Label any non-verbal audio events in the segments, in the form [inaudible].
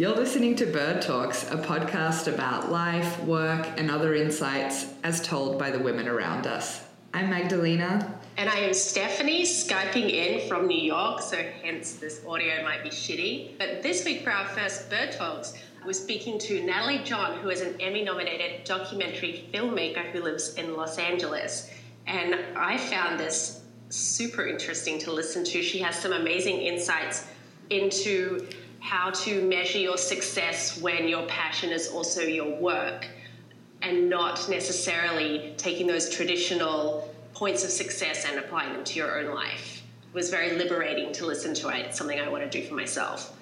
You're listening to Bird Talks, a podcast about life, work, and other insights as told by the women around us. I'm Magdalena. And I am Stephanie, Skyping in from New York, so hence this audio might be shitty. But this week for our first Bird Talks, we're speaking to Natalie John, who is an Emmy nominated documentary filmmaker who lives in Los Angeles. And I found this super interesting to listen to. She has some amazing insights into how to measure your success when your passion is also your work and not necessarily taking those traditional points of success and applying them to your own life. It was very liberating to listen to it. It's something I want to do for myself.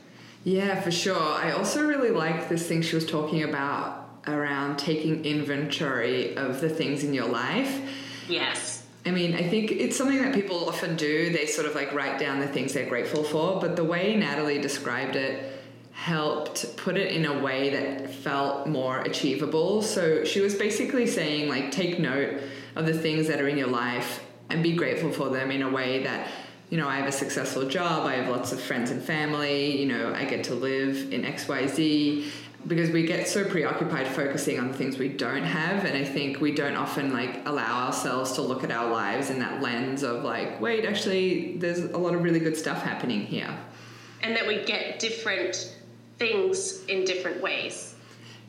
Yeah, for sure. I also really like this thing she was talking about around taking inventory of the things in your life. Yes. I mean, I think it's something that people often do. They sort of like write down the things they're grateful for, but the way Natalie described it helped put it in a way that felt more achievable. So she was basically saying, like, take note of the things that are in your life and be grateful for them in a way that you know, I have a successful job, I have lots of friends and family, you know, I get to live in XYZ because we get so preoccupied focusing on the things we don't have and I think we don't often like allow ourselves to look at our lives in that lens of like, wait, actually there's a lot of really good stuff happening here. And that we get different things in different ways.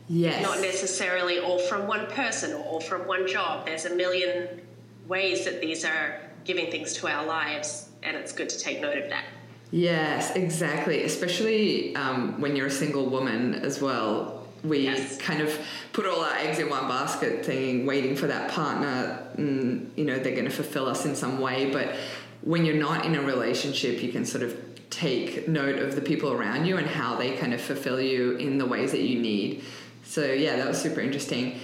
Yes. Not necessarily all from one person or all from one job. There's a million ways that these are giving things to our lives, and it's good to take note of that. Yes, exactly. Especially um, when you're a single woman as well. We yes. kind of put all our eggs in one basket, thinking, waiting for that partner. And, you know, they're going to fulfill us in some way. But when you're not in a relationship, you can sort of take note of the people around you and how they kind of fulfill you in the ways that you need. So, yeah, that was super interesting.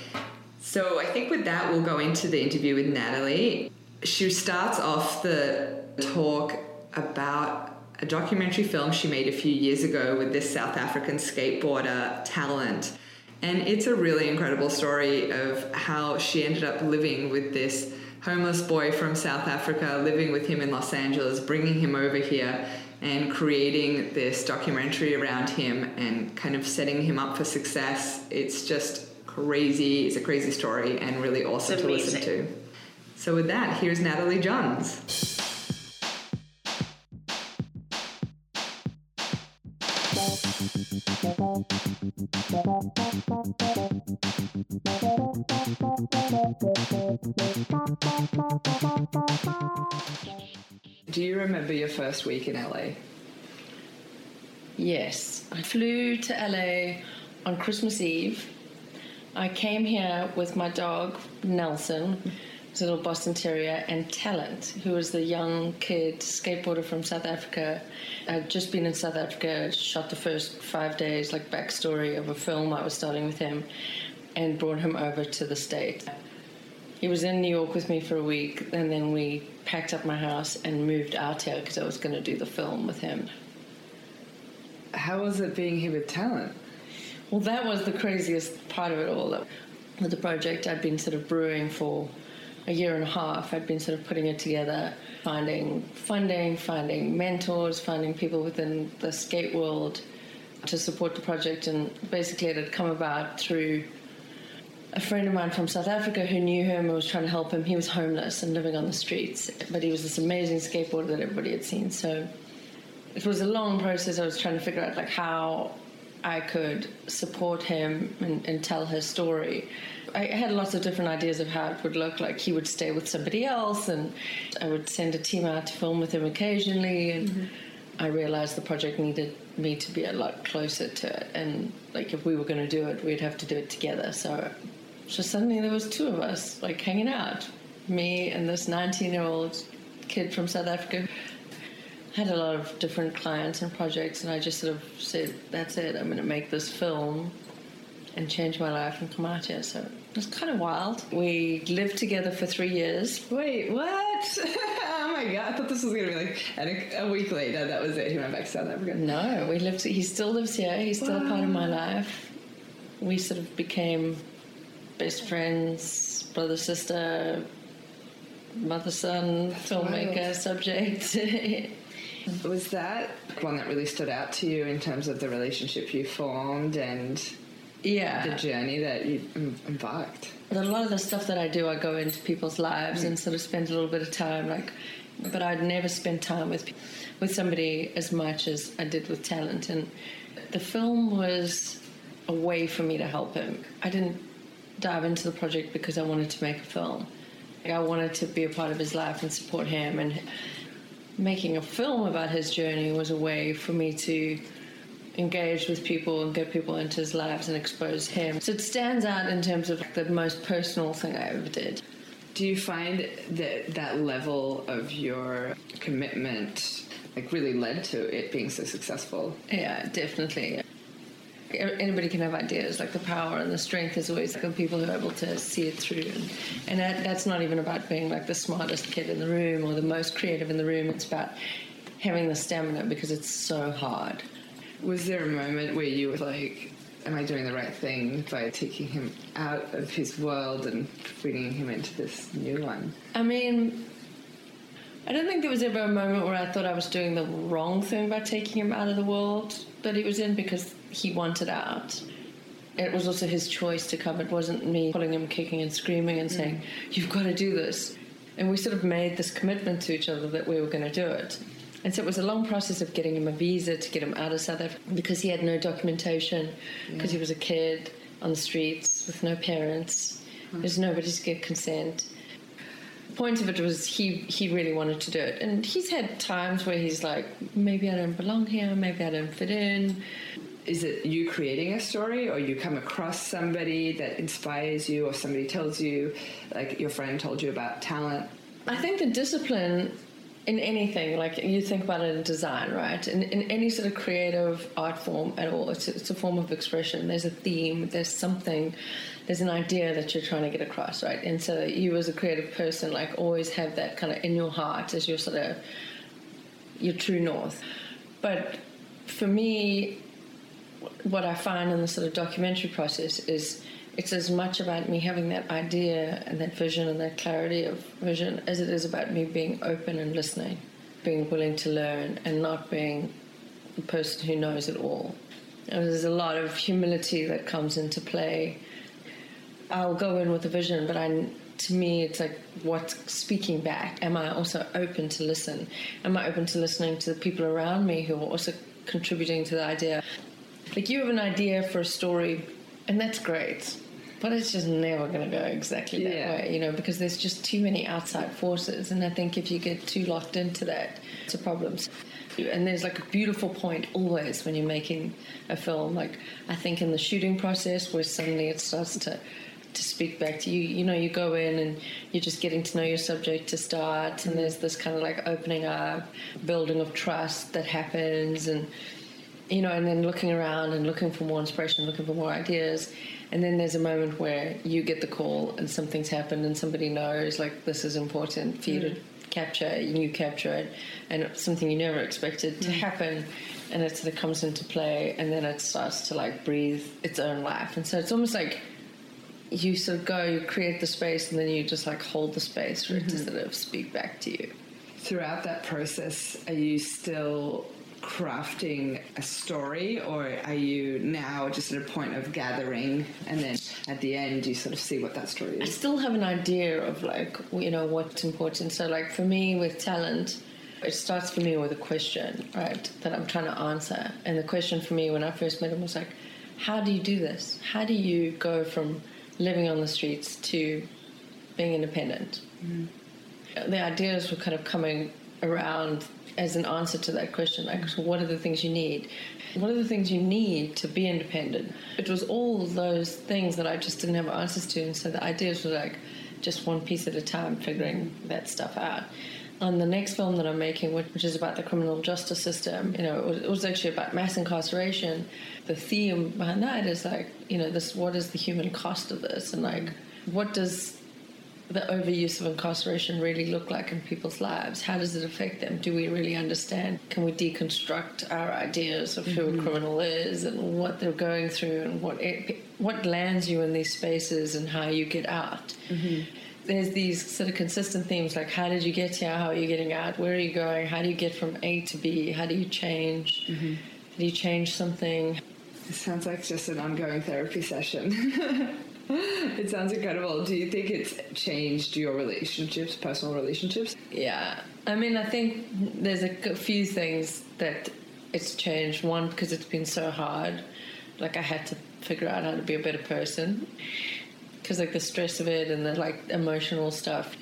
So, I think with that, we'll go into the interview with Natalie. She starts off the talk about a documentary film she made a few years ago with this South African skateboarder talent. And it's a really incredible story of how she ended up living with this homeless boy from South Africa, living with him in Los Angeles, bringing him over here and creating this documentary around him and kind of setting him up for success. It's just crazy. It's a crazy story and really awesome to listen to. So, with that, here's Natalie Johns. Do you remember your first week in LA? Yes. I flew to LA on Christmas Eve. I came here with my dog, Nelson, a little Boston Terrier, and Talent, who was the young kid skateboarder from South Africa. I'd just been in South Africa, shot the first five days, like backstory of a film I was starting with him, and brought him over to the States. He was in New York with me for a week, and then we packed up my house and moved out here because I was going to do the film with him. How was it being here with talent? Well, that was the craziest part of it all. With the project, I'd been sort of brewing for a year and a half. I'd been sort of putting it together, finding funding, finding mentors, finding people within the skate world to support the project, and basically it had come about through a friend of mine from South Africa who knew him and was trying to help him. He was homeless and living on the streets, but he was this amazing skateboarder that everybody had seen. So it was a long process. I was trying to figure out like how I could support him and, and tell his story. I had lots of different ideas of how it would look. Like he would stay with somebody else, and I would send a team out to film with him occasionally. And mm-hmm. I realized the project needed me to be a lot closer to it. And like if we were going to do it, we'd have to do it together. So so suddenly there was two of us like hanging out, me and this 19-year-old kid from South Africa. Had a lot of different clients and projects, and I just sort of said, "That's it. I'm going to make this film and change my life and come out here." So it was kind of wild. We lived together for three years. Wait, what? [laughs] oh my god! I thought this was gonna be like a, a, week later. That was it. He went back to South Africa. No, we lived. He still lives here. He's still wow. a part of my life. We sort of became best friends, brother, sister, mother, son, filmmaker, wild. subject. [laughs] Was that one that really stood out to you in terms of the relationship you formed and yeah. the journey that you embarked? A lot of the stuff that I do, I go into people's lives mm. and sort of spend a little bit of time, like, but I'd never spend time with with somebody as much as I did with talent. And the film was a way for me to help him. I didn't dive into the project because I wanted to make a film. I wanted to be a part of his life and support him. And making a film about his journey was a way for me to engage with people and get people into his lives and expose him. So it stands out in terms of the most personal thing I ever did. Do you find that that level of your commitment like really led to it being so successful? Yeah, definitely anybody can have ideas. Like the power and the strength is always like the people who are able to see it through. And, and that, that's not even about being like the smartest kid in the room or the most creative in the room. It's about having the stamina because it's so hard. Was there a moment where you were like, am I doing the right thing by taking him out of his world and bringing him into this new one? I mean, I don't think there was ever a moment where I thought I was doing the wrong thing by taking him out of the world that he was in because he wanted out. It was also his choice to come. It wasn't me pulling him, kicking and screaming and saying, You've got to do this. And we sort of made this commitment to each other that we were going to do it. And so it was a long process of getting him a visa to get him out of South Africa because he had no documentation, because yeah. he was a kid on the streets with no parents. Hmm. There's nobody to get consent. The point of it was he, he really wanted to do it. And he's had times where he's like, maybe I don't belong here, maybe I don't fit in is it you creating a story or you come across somebody that inspires you or somebody tells you like your friend told you about talent? I think the discipline in anything like you think about it in design right? In, in any sort of creative art form at all it's, it's a form of expression. There's a theme there's something there's an idea that you're trying to get across right? And so you as a creative person like always have that kind of in your heart as your sort of your true north. But for me what I find in the sort of documentary process is it's as much about me having that idea and that vision and that clarity of vision as it is about me being open and listening, being willing to learn and not being the person who knows it all. And there's a lot of humility that comes into play. I'll go in with a vision, but I, to me, it's like what's speaking back. Am I also open to listen? Am I open to listening to the people around me who are also contributing to the idea? Like you have an idea for a story, and that's great, but it's just never going to go exactly that yeah. way, you know, because there's just too many outside forces. And I think if you get too locked into that, it's a problem. And there's like a beautiful point always when you're making a film. Like I think in the shooting process, where suddenly it starts to to speak back to you. You know, you go in and you're just getting to know your subject to start, and there's this kind of like opening up, building of trust that happens, and you know, and then looking around and looking for more inspiration, looking for more ideas. And then there's a moment where you get the call and something's happened and somebody knows like this is important for you mm. to capture and you capture it and it's something you never expected to mm. happen and it sort of comes into play and then it starts to like breathe its own life. And so it's almost like you sort of go, you create the space and then you just like hold the space for mm-hmm. it to mm-hmm. sort of speak back to you. Throughout that process, are you still crafting a story, or are you now just at a point of gathering and then at the end you sort of see what that story is? I still have an idea of like, you know, what's important. So, like for me with talent, it starts for me with a question, right, that I'm trying to answer. And the question for me when I first met him was like, how do you do this? How do you go from living on the streets to being independent? Mm. The ideas were kind of coming around as an answer to that question like what are the things you need? What are the things you need to be independent? It was all those things that i just didn't have answers to and so the ideas were like just one piece at a time figuring that stuff out. On the next film that i'm making which is about the criminal justice system you know it was, it was actually about mass incarceration. The theme behind that is like you know this what is the human cost of this? And like what does the overuse of incarceration really look like in people's lives? How does it affect them? Do we really understand? Can we deconstruct our ideas of who mm-hmm. a criminal is and what they're going through and what it, what lands you in these spaces and how you get out? Mm-hmm. there's these sort of consistent themes like how did you get here? How are you getting out? Where are you going? How do you get from A to B? How do you change? Mm-hmm. How do you change something? It sounds like just an ongoing therapy session. [laughs] [laughs] it sounds incredible. Do you think it's changed your relationships, personal relationships? Yeah. I mean, I think there's a few things that it's changed. One, because it's been so hard. Like, I had to figure out how to be a better person. Because, like, the stress of it and the, like, emotional stuff,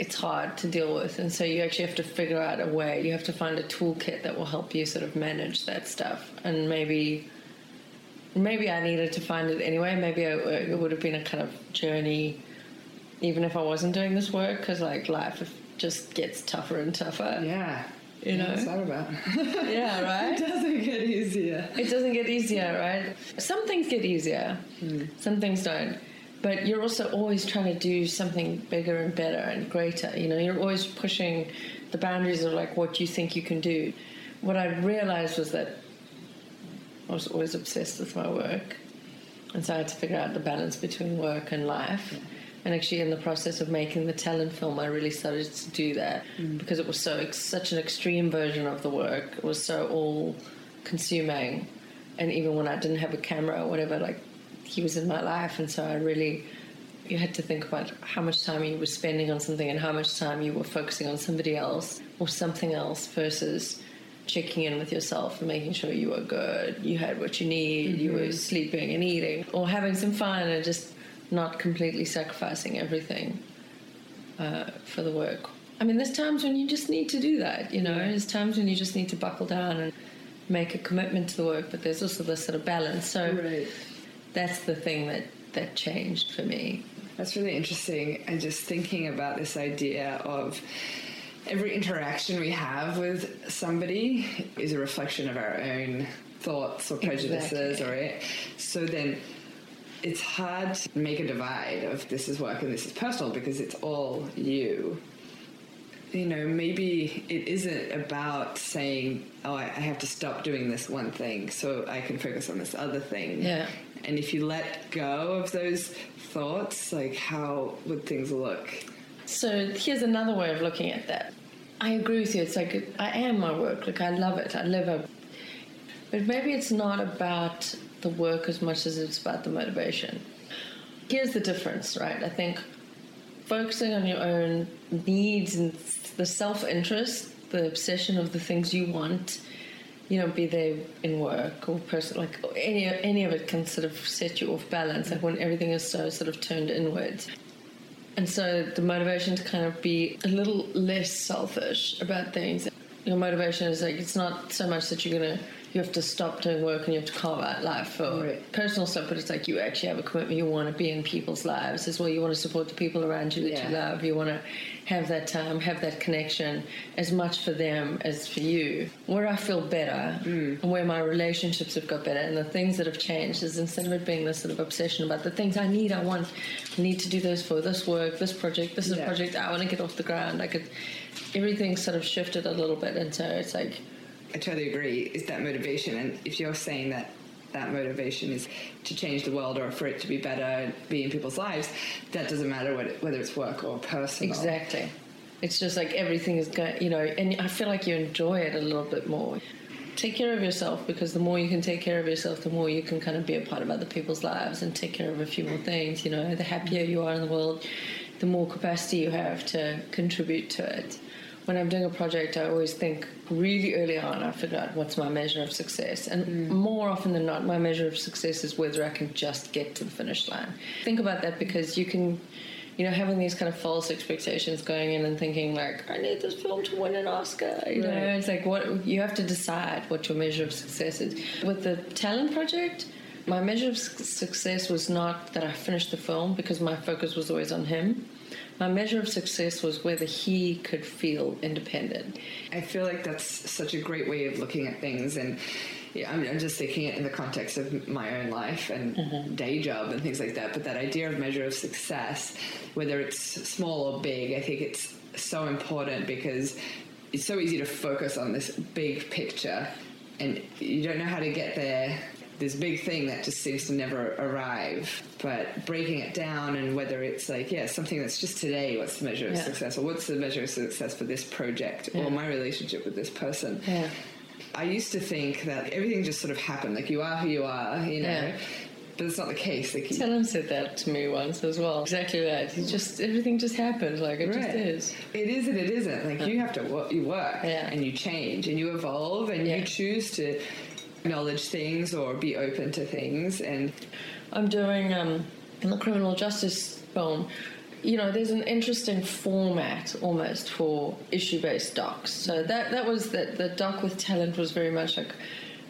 it's hard to deal with. And so you actually have to figure out a way. You have to find a toolkit that will help you sort of manage that stuff. And maybe maybe I needed to find it anyway. Maybe it would have been a kind of journey, even if I wasn't doing this work, because like life just gets tougher and tougher. Yeah. You know, what's that about? [laughs] yeah, right. it doesn't get easier. It doesn't get easier, right? Some things get easier, mm. some things don't. But you're also always trying to do something bigger and better and greater. You know, you're always pushing the boundaries of like what you think you can do. What I realized was that I was always obsessed with my work. And so I had to figure out the balance between work and life. Yeah. And actually, in the process of making the talent film, I really started to do that mm. because it was so such an extreme version of the work. It was so all consuming, and even when I didn't have a camera or whatever, like he was in my life, and so I really you had to think about how much time you were spending on something and how much time you were focusing on somebody else or something else versus checking in with yourself and making sure you were good, you had what you need, mm-hmm. you were mm-hmm. sleeping and eating, or having some fun and just not completely sacrificing everything uh, for the work. I mean, there's times when you just need to do that, you know, there's times when you just need to buckle down and make a commitment to the work, but there's also this sort of balance. So right. that's the thing that, that changed for me. That's really interesting. And just thinking about this idea of every interaction we have with somebody is a reflection of our own thoughts or prejudices exactly. or it. So then it's hard to make a divide of this is work and this is personal because it's all you. You know, maybe it isn't about saying, oh, I have to stop doing this one thing so I can focus on this other thing. Yeah. And if you let go of those thoughts, like how would things look? So here's another way of looking at that. I agree with you. It's like I am my work. Like I love it. I live it. But maybe it's not about the work as much as it's about the motivation. Here's the difference, right? I think focusing on your own needs and the self interest, the obsession of the things you want, you know, be they in work or person, like any any of it can sort of set you off balance. Like when everything is so sort of turned inwards. And so the motivation to kind of be a little less selfish about things. Your motivation is like it's not so much that you're gonna you have to stop doing work and you have to carve out life for right. personal stuff, but it's like you actually have a commitment. You want to be in people's lives as well. You want to support the people around you that yeah. you love. You want to have that time, have that connection as much for them as for you. Where I feel better mm. and where my relationships have got better and the things that have changed is instead of it being this sort of obsession about the things I need, I want, I need to do this for this work, this project, this is yeah. a project I want to get off the ground. Like it, everything sort of shifted a little bit, and so it's like I totally agree. Is that motivation? And if you're saying that that motivation is to change the world or for it to be better, be in people's lives, that doesn't matter whether it's work or personal. Exactly. It's just like everything is going, you know, and I feel like you enjoy it a little bit more. Take care of yourself because the more you can take care of yourself, the more you can kind of be a part of other people's lives and take care of a few more things. You know, the happier you are in the world, the more capacity you have to contribute to it when I'm doing a project, I always think really early on, I figure out what's my measure of success. And mm. more often than not, my measure of success is whether I can just get to the finish line. Think about that because you can, you know, having these kind of false expectations going in and thinking, like, I need this film to win an Oscar. You right. know, it's like what you have to decide what your measure of success is. With the talent project, my measure of success was not that I finished the film because my focus was always on him my measure of success was whether he could feel independent. I feel like that's such a great way of looking at things and yeah, I'm, I'm just thinking it in the context of my own life and mm-hmm. day job and things like that. But that idea of measure of success, whether it's small or big, I think it's so important because it's so easy to focus on this big picture and you don't know how to get there this big thing that just seems to never arrive. But breaking it down and whether it's like, yeah, something that's just today, what's the measure of Yeah. success, or what's the measure of success for this project, Yeah. or my relationship with this person. Yeah. I used to think that everything just sort of happened, like you are who you are, you know. But it's not the case. Like, you- said that to me once as well. Exactly that. He just everything just happens like it just is. It is and it isn't. Like you have to work, you work Yeah. and you change and you evolve and Yeah. you choose to acknowledge things or be open to things. And I'm doing um, in the criminal justice film. You know, there's an interesting format almost for issue-based docs. So that that was that the doc with talent was very much like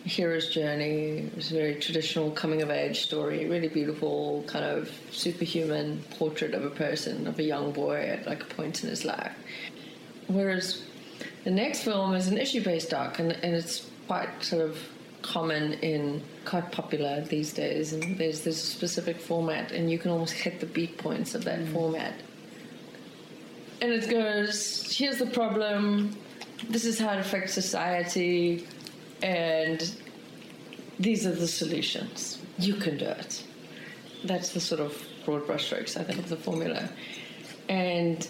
a hero's journey. It was a very traditional coming-of-age story, really beautiful, kind of superhuman portrait of a person, of a young boy at like a point in his life. Whereas the next film is an issue-based doc, and, and it's quite sort of common in quite popular these days. And there's this specific format, and you can almost hit the beat points of that mm. format. And it goes, here's the problem. This is how it affects society, and these are the solutions. You can do it. That's the sort of broad brushstrokes, I think, of the formula. And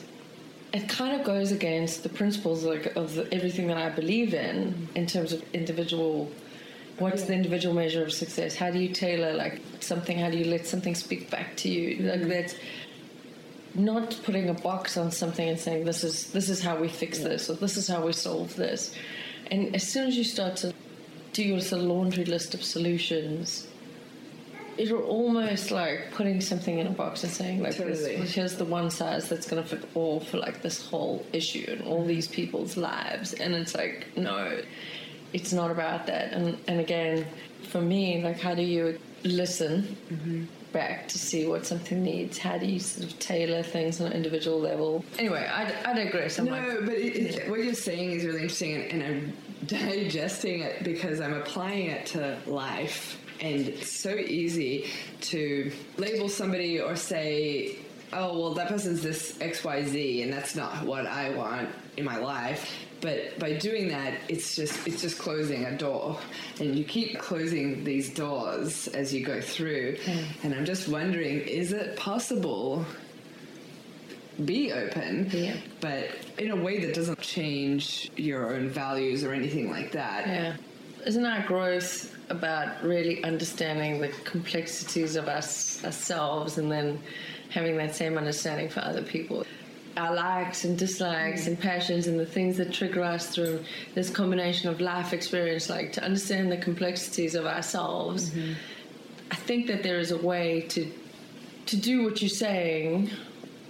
it kind of goes against the principles like of the, everything that I believe in in terms of individual. What's the individual measure of success? How do you tailor like something? How do you let something speak back to you? Like mm. that's not putting a box on something and saying this is this is how we fix this or this is how we solve this. And as soon as you start to do your laundry list of solutions, it'll almost like putting something in a box and saying like this, Totally. here's the one size that's going to fit all for like this whole issue and all mm. these people's lives and it's like no it's not about that. And and again for me like how do you listen mm-hmm. back to see what something needs? How do you sort of tailor things on an individual level? Anyway i, I digress. I'm like, no, but it, it, what you're saying is really interesting, and, and I'm [laughs] digesting it because I'm applying it to life. And it's so easy to label somebody or say, oh, well, that person's this XYZ, and that's not what I want in my life. But by doing that, it's just it's just closing a door, and you keep closing these doors as you go through. Hmm. And I'm just wondering, is it possible be open, Yeah. but in a way that doesn't change your own values or anything like that. Yeah. Isn't our growth about really understanding the complexities of us ourselves and then having that same understanding for other people? Our likes and dislikes and passions and the things that trigger us through this combination of life experience, like to understand the complexities of ourselves. Mm-hmm. I think that there is a way to to do what you're saying,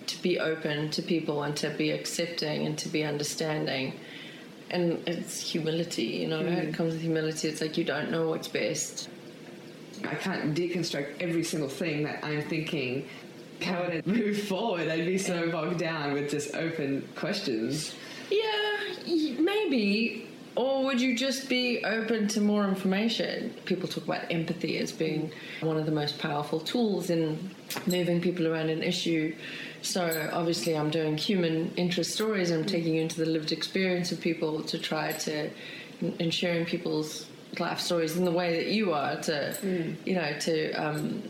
to be open to people and to be accepting and to be understanding. And it's humility, you know, mm-hmm. it comes with humility. It's like you don't know what's best. I can't deconstruct every single thing that I'm thinking. How would I move forward? I'd be so bogged down with just open questions. Yeah, maybe. Or would you just be open to more information? People talk about empathy as being one of the most powerful tools in moving people around an issue. So obviously, I'm doing human interest stories. I'm taking you into the lived experience of people to try to and sharing people's life stories in the way that you are to, you know, to um,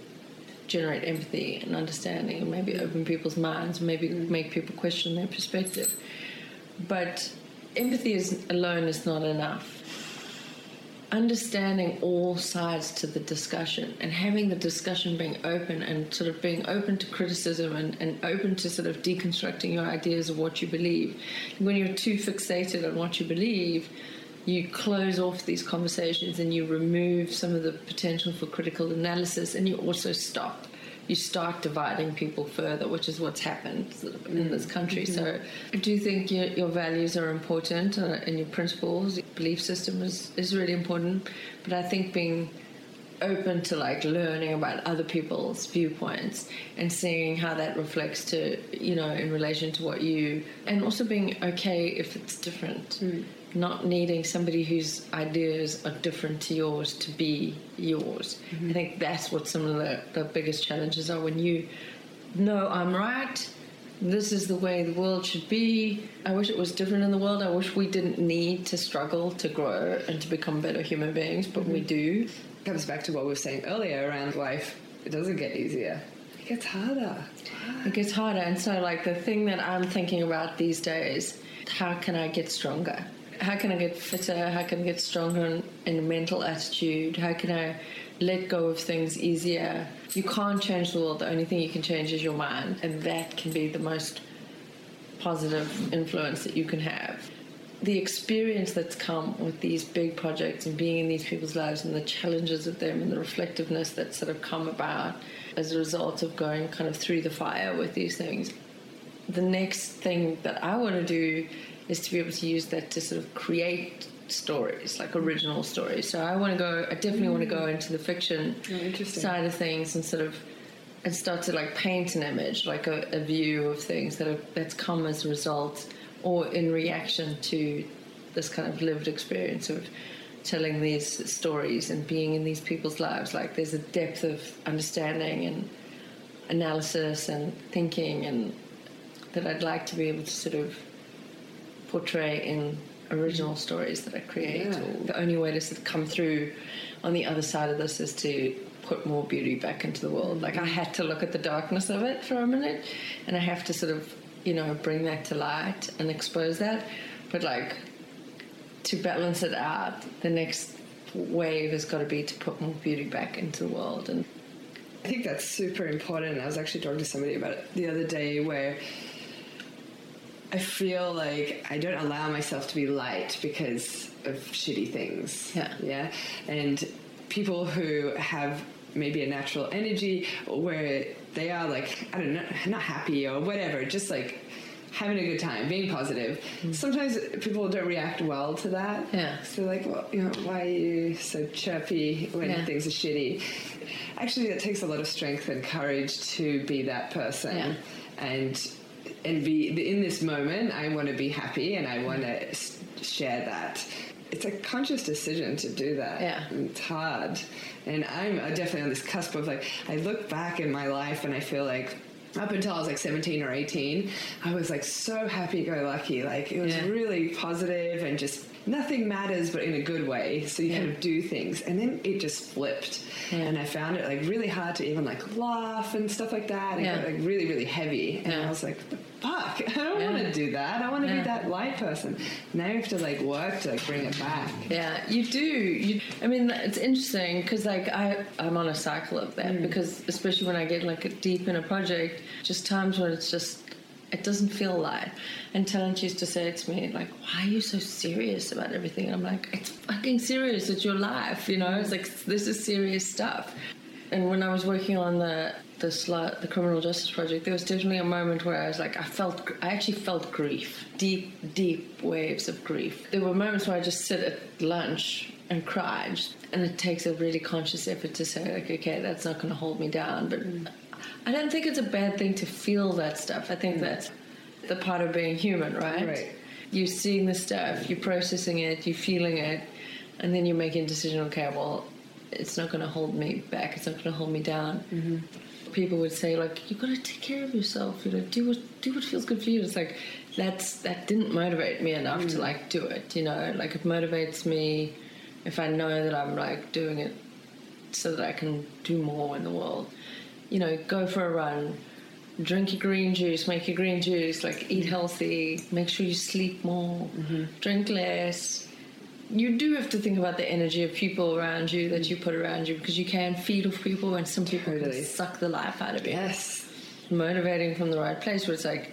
generate empathy and understanding, and maybe open people's minds, maybe make people question their perspective. But empathy is alone is not enough. Understanding all sides to the discussion and having the discussion being open and sort of being open to criticism and, and open to sort of deconstructing your ideas of what you believe. When you're too fixated on what you believe, you close off these conversations and you remove some of the potential for critical analysis and you also stop. You start dividing people further, which is what's happened in mm. this country. Mm-hmm. So, I do think your, your values are important uh, and your principles, your belief system is, is really important. But I think being open to like learning about other people's viewpoints and seeing how that reflects to you know in relation to what you and also being okay if it's different mm. Not needing somebody whose ideas are different to yours to be yours mm-hmm. i think that's what some of the, the biggest challenges are when you know i'm right this is the way the world should be. I wish it was different in the world. I wish we didn't need to struggle to grow and to become better human beings, but we mm-hmm. do. comes back to what we were saying earlier around life. It doesn't get easier. It gets harder. It gets harder. And so, like, the thing that I'm thinking about these days how can I get stronger? How can I get fitter? How can I get stronger in, in mental attitude? How can I let go of things easier? You can't change the world. The only thing you can change is your mind. And that can be the most positive influence that you can have. The experience that's come with these big projects and being in these people's lives and the challenges of them and the reflectiveness that's sort of come about as a result of going kind of through the fire with these things. The next thing that I want to do is to be able to use that to sort of create stories, like original stories. So I want to go, I definitely mm. want to go into the fiction oh, side of things and sort of and start to like paint an image, like a, a view of things that are, that's come as a result or in reaction to this kind of lived experience of telling these stories and being in these people's lives. Like there's a depth of understanding and analysis and thinking and that I'd like to be able to sort of portray in original mm. stories that I create. Yeah. the only way to sort of come through on the other side of this is to put more beauty back into the world. Like I mm. had to look at the darkness of it for a minute, and I have to sort of, you know, bring that to light and expose that. But like to balance it out, the next wave has got to be to put more beauty back into the world. And I think that's super important. I was actually talking to somebody about it the other day where. I feel like I don't allow myself to be light because of shitty things. Yeah. Yeah. And people who have maybe a natural energy where they are like I don't know, not happy or whatever, just like having a good time, being positive. Mm. Sometimes people don't react well to that. Yeah. So like, well, you know, why are you so chirpy when yeah. things are shitty? Actually, it takes a lot of strength and courage to be that person, yeah. and and be in this moment. I want to be happy, and I want to share that it's a conscious decision to do that. Yeah. It's hard. And I'm uh, definitely on this cusp of like, I look back in my life and I feel like up until I was like 17 or 18, I was like so happy go lucky. Like it was yeah. really positive and just nothing matters, but in a good way. So you yeah. kind of do things. And then it just flipped. Yeah. And I found it like really hard to even like laugh and stuff like that. It got like really, really heavy. And I was like, fuck, [laughs] I don't want to do that. I want to be that light person. Now you have to like work to like bring it back. Yeah, you do. You, I mean, it's interesting because like I, I'm on a cycle of that mm. because especially when I get like deep in a project, just times when it's just it doesn't feel light. And Talent used to say to me, like, why are you so serious about everything? And I'm like, it's fucking serious. It's your life, you know? It's like, this is serious stuff. And when I was working on the the, slut, the criminal justice project, there was definitely a moment where I was like, I felt, I actually felt grief, deep, deep waves of grief. There were moments where I just sit at lunch and cried, and it takes a really conscious effort to say, like, okay, that's not going to hold me down, but I don't think it's a bad thing to feel that stuff. I think mm. that's the part of being human, right? Right. You're seeing the stuff, you're processing it, you're feeling it, and then you're making a decision. Okay, well, it's not going to hold me back. It's not going to hold me down. Mm-hmm. People would say like, "You got to take care of yourself. You know, do what do what feels good for you." It's like that's that didn't motivate me enough mm. to like do it. You know, like it motivates me if I know that I'm like doing it so that I can do more in the world you know, go for a run, drink your green juice, make your green juice, like eat healthy, make sure you sleep more, mm-hmm. drink less. You do have to think about the energy of people around you that you put around you because you can feed off people and some people totally. can suck the life out of you. Yes. Motivating from the right place where it's like,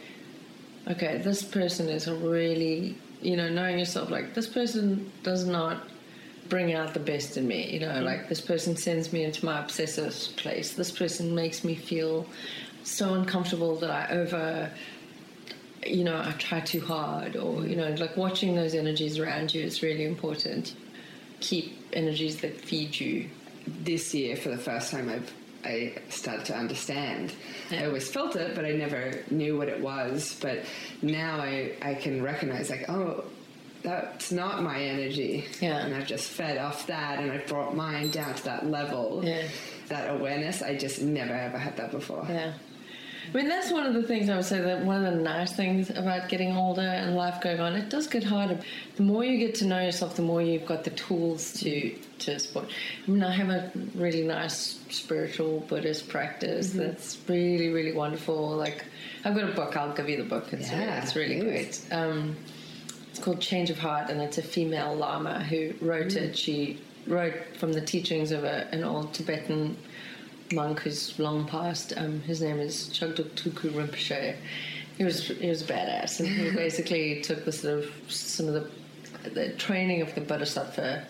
okay, this person is a really, you know, knowing yourself like, this person does not bring out the best in me. You know, mm. like this person sends me into my obsessive place. This person makes me feel so uncomfortable that I over, you know, I try too hard, or you know, like watching those energies around you is really important. Keep energies that feed you. This year, for the first time, I've I started to understand. Yeah. I always felt it, but I never knew what it was. But now I, I can recognize, like, oh, that's not my energy. Yeah. And I've just fed off that and I've brought mine down to that level. Yeah. That awareness, I just never ever had that before. Yeah. I mean, that's one of the things I would say that one of the nice things about getting older and life going on, it does get harder. The more you get to know yourself, the more you've got the tools to to support. I mean, I have a really nice spiritual Buddhist practice mm-hmm. that's really, really wonderful. Like, I've got a book. I'll give you the book. It's, yeah, it's really great. Um, it's called Change of Heart, and it's a female lama who wrote mm. it. She wrote from the teachings of a, an old Tibetan monk who's long passed. Um, his name is Chagdud Tulku Rinpoche. He was he was a badass, and he [laughs] basically took the sort of some of the the training of the Bodhisattva,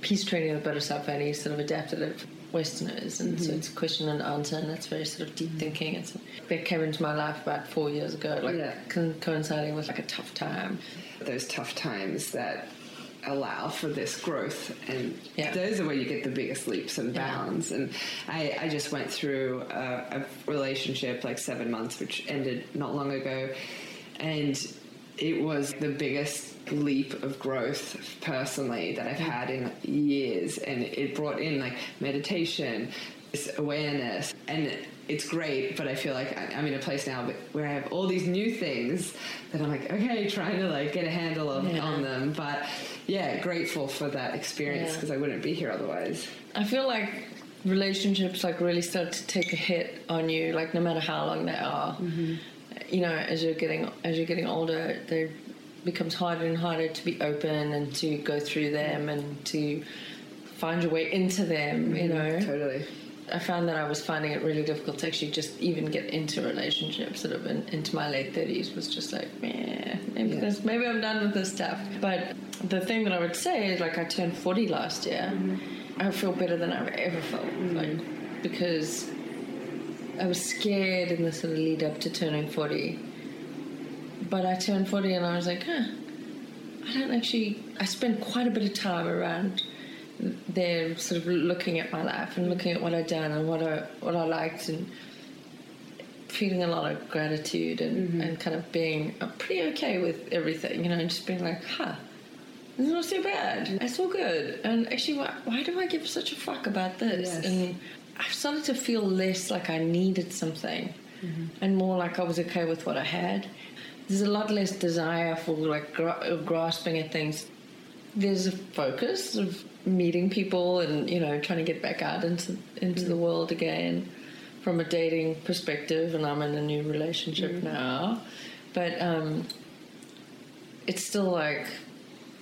peace training of the Bodhisattva, and he sort of adapted it for Westerners, and mm-hmm. so it's question and answer, and that's very sort of deep mm-hmm. thinking. And so it came into my life about four years ago, like yeah. coinciding with like a tough time. Those tough times that allow for this growth and yeah. those are where you get the biggest leaps and bounds yeah. and I, I, just went through a, a, relationship like seven months which ended not long ago and it was the biggest leap of growth personally that I've mm. had in years and it brought in like meditation this awareness and it's great, but I feel like I'm in a place now where I have all these new things that I'm like, okay, trying to like get a handle of, yeah. on them. But yeah, grateful for that experience because yeah. I wouldn't be here otherwise. I feel like relationships like really start to take a hit on you, like no matter how long they are. Mm-hmm. You know, as you're getting as you're getting older, it becomes harder and harder to be open and to go through them and to find your way into them. Mm-hmm. You know, totally. I found that I was finding it really difficult to actually just even get into relationships. Sort of in, into my late thirties was just like, man, maybe yeah. this, maybe I'm done with this stuff. But the thing that I would say is, like, I turned forty last year. Mm-hmm. I feel better than I've ever felt, mm-hmm. like because I was scared in the sort of lead up to turning forty. But I turned forty and I was like, huh, I don't actually. I spent quite a bit of time around they're sort of looking at my life and looking at what I've done and what I what I liked and feeling a lot of gratitude and, mm-hmm. and kind of being pretty okay with everything, you know, and just being like, huh, it's not so bad. It's all good. And actually, why, why do I give such a fuck about this? Yes. And I've started to feel less like I needed something mm-hmm. and more like I was okay with what I had. There's a lot less desire for like gra- grasping at things. There's a focus of meeting people and you know trying to get back out into into mm. the world again from a dating perspective and I'm in a new relationship mm. now but um, it's still like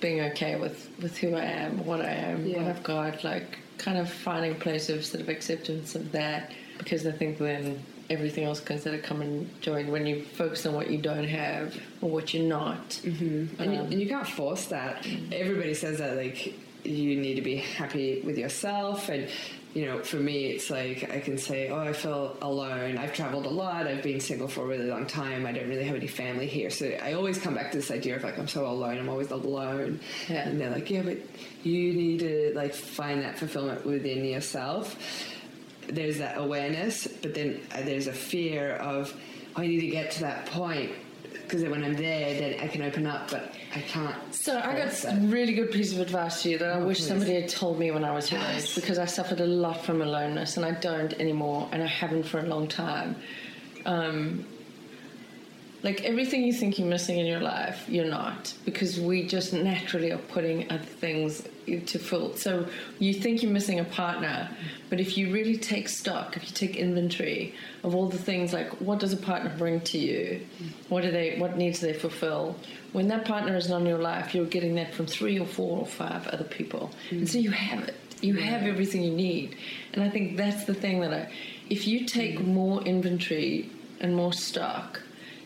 being okay with with who I am what I am yeah. what I've got like kind of finding a place of sort of acceptance of that because I think then everything else can sort of come and join when you focus on what you don't have or what you're not. Mm-hmm. And, um, you, and, you, can't force that. Mm-hmm. Everybody says that, like, you need to be happy with yourself. And you know for me it's like i can say oh i feel alone. I've traveled a lot. I've been single for a really long time. I don't really have any family here. So i always come back to this idea of like i'm so alone. I'm always alone. Yeah. and they're like yeah but you need to like find that fulfillment within yourself. There's that awareness but then uh, there's a fear of oh, i need to get to that point because when I'm there, then I can open up, but I can't. So I got a really good piece of advice to you that I oh, wish please. somebody had told me when I was your age because I suffered a lot from aloneness and I don't anymore, and I haven't for a long time. Um, like everything you think you're missing in your life, you're not because we just naturally are putting other things to fill. So you think you're missing a partner, but if you really take stock, if you take inventory of all the things like what does a partner bring to you, what do they, what needs they fulfill. When that partner is not in your life, you're getting that from three or four or five other people, mm. and so you have it. You have everything you need, and I think that's the thing that I. If you take mm. more inventory and more stock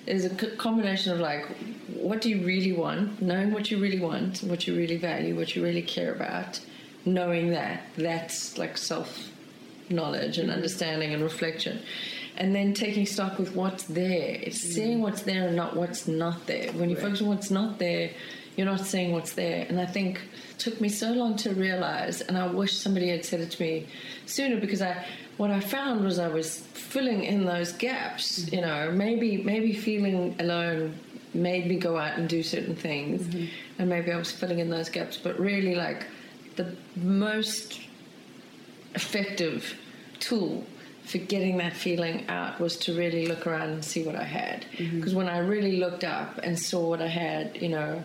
is a combination of like what do you really want knowing what you really want what you really value what you really care about knowing that that's like self knowledge and mm-hmm. understanding and reflection and then taking stock with what's there it's mm. seeing what's there and not what's not there when you right. focus on what's not there you're not seeing what's there and i think it took me so long to realize and i wish somebody had said it to me sooner because i what I found was I was filling in those gaps. Mm-hmm. You know, maybe maybe feeling alone made me go out and do certain things, mm-hmm. and maybe I was filling in those gaps. But really, like the most effective tool for getting that feeling out was to really look around and see what I had. Because when I really looked up and saw what I had, you know,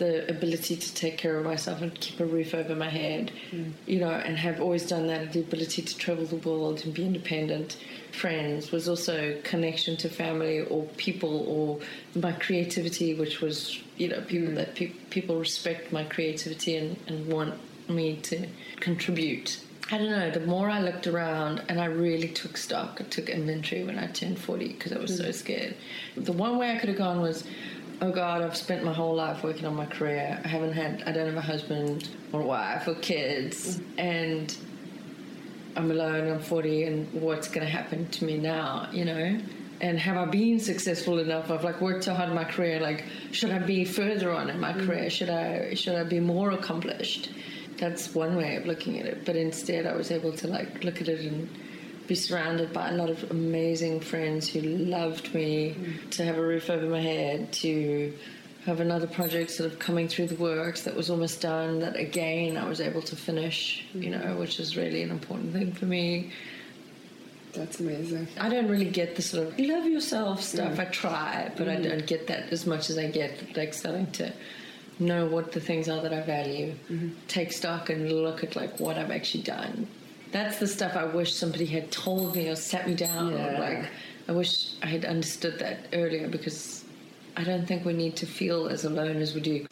the ability to take care of myself and keep a roof over my head, mm. you know, and have always done that, the ability to travel the world and be independent. Friends was also connection to family or people or my creativity, which was, you know, people mm. that pe- people respect my creativity and, and want me to contribute. I don't know. The more I looked around and I really took stock, I took inventory when I turned 40 because I was so mm. scared. The one way I could have gone was, oh God, I've spent my whole life working on my career. I haven't had, I don't have a husband or wife or kids. Mm. And I'm alone, I'm 40, and what's going to happen to me now, you know? And have I been successful enough? I've like worked so hard in my career. Like, should I be further on in my mm. career? Should I should I be more accomplished? That's one way of looking at it. But instead, I was able to like look at it and be surrounded by a lot of amazing friends who loved me. Mm. To have a roof over my head, to have another project sort of coming through the works that was almost done. That again, I was able to finish. You know, mm. which is really an important thing for me. That's amazing. I don't really get the sort of love yourself mm. stuff. I try, but I don't get that as much as I get like starting to know what the things are that I value, mm-hmm. take stock and look at like what I've actually done. That's the stuff I wish somebody had told me or sat me down. Or like I wish I had understood that earlier because I don't think we need to feel as alone as we do.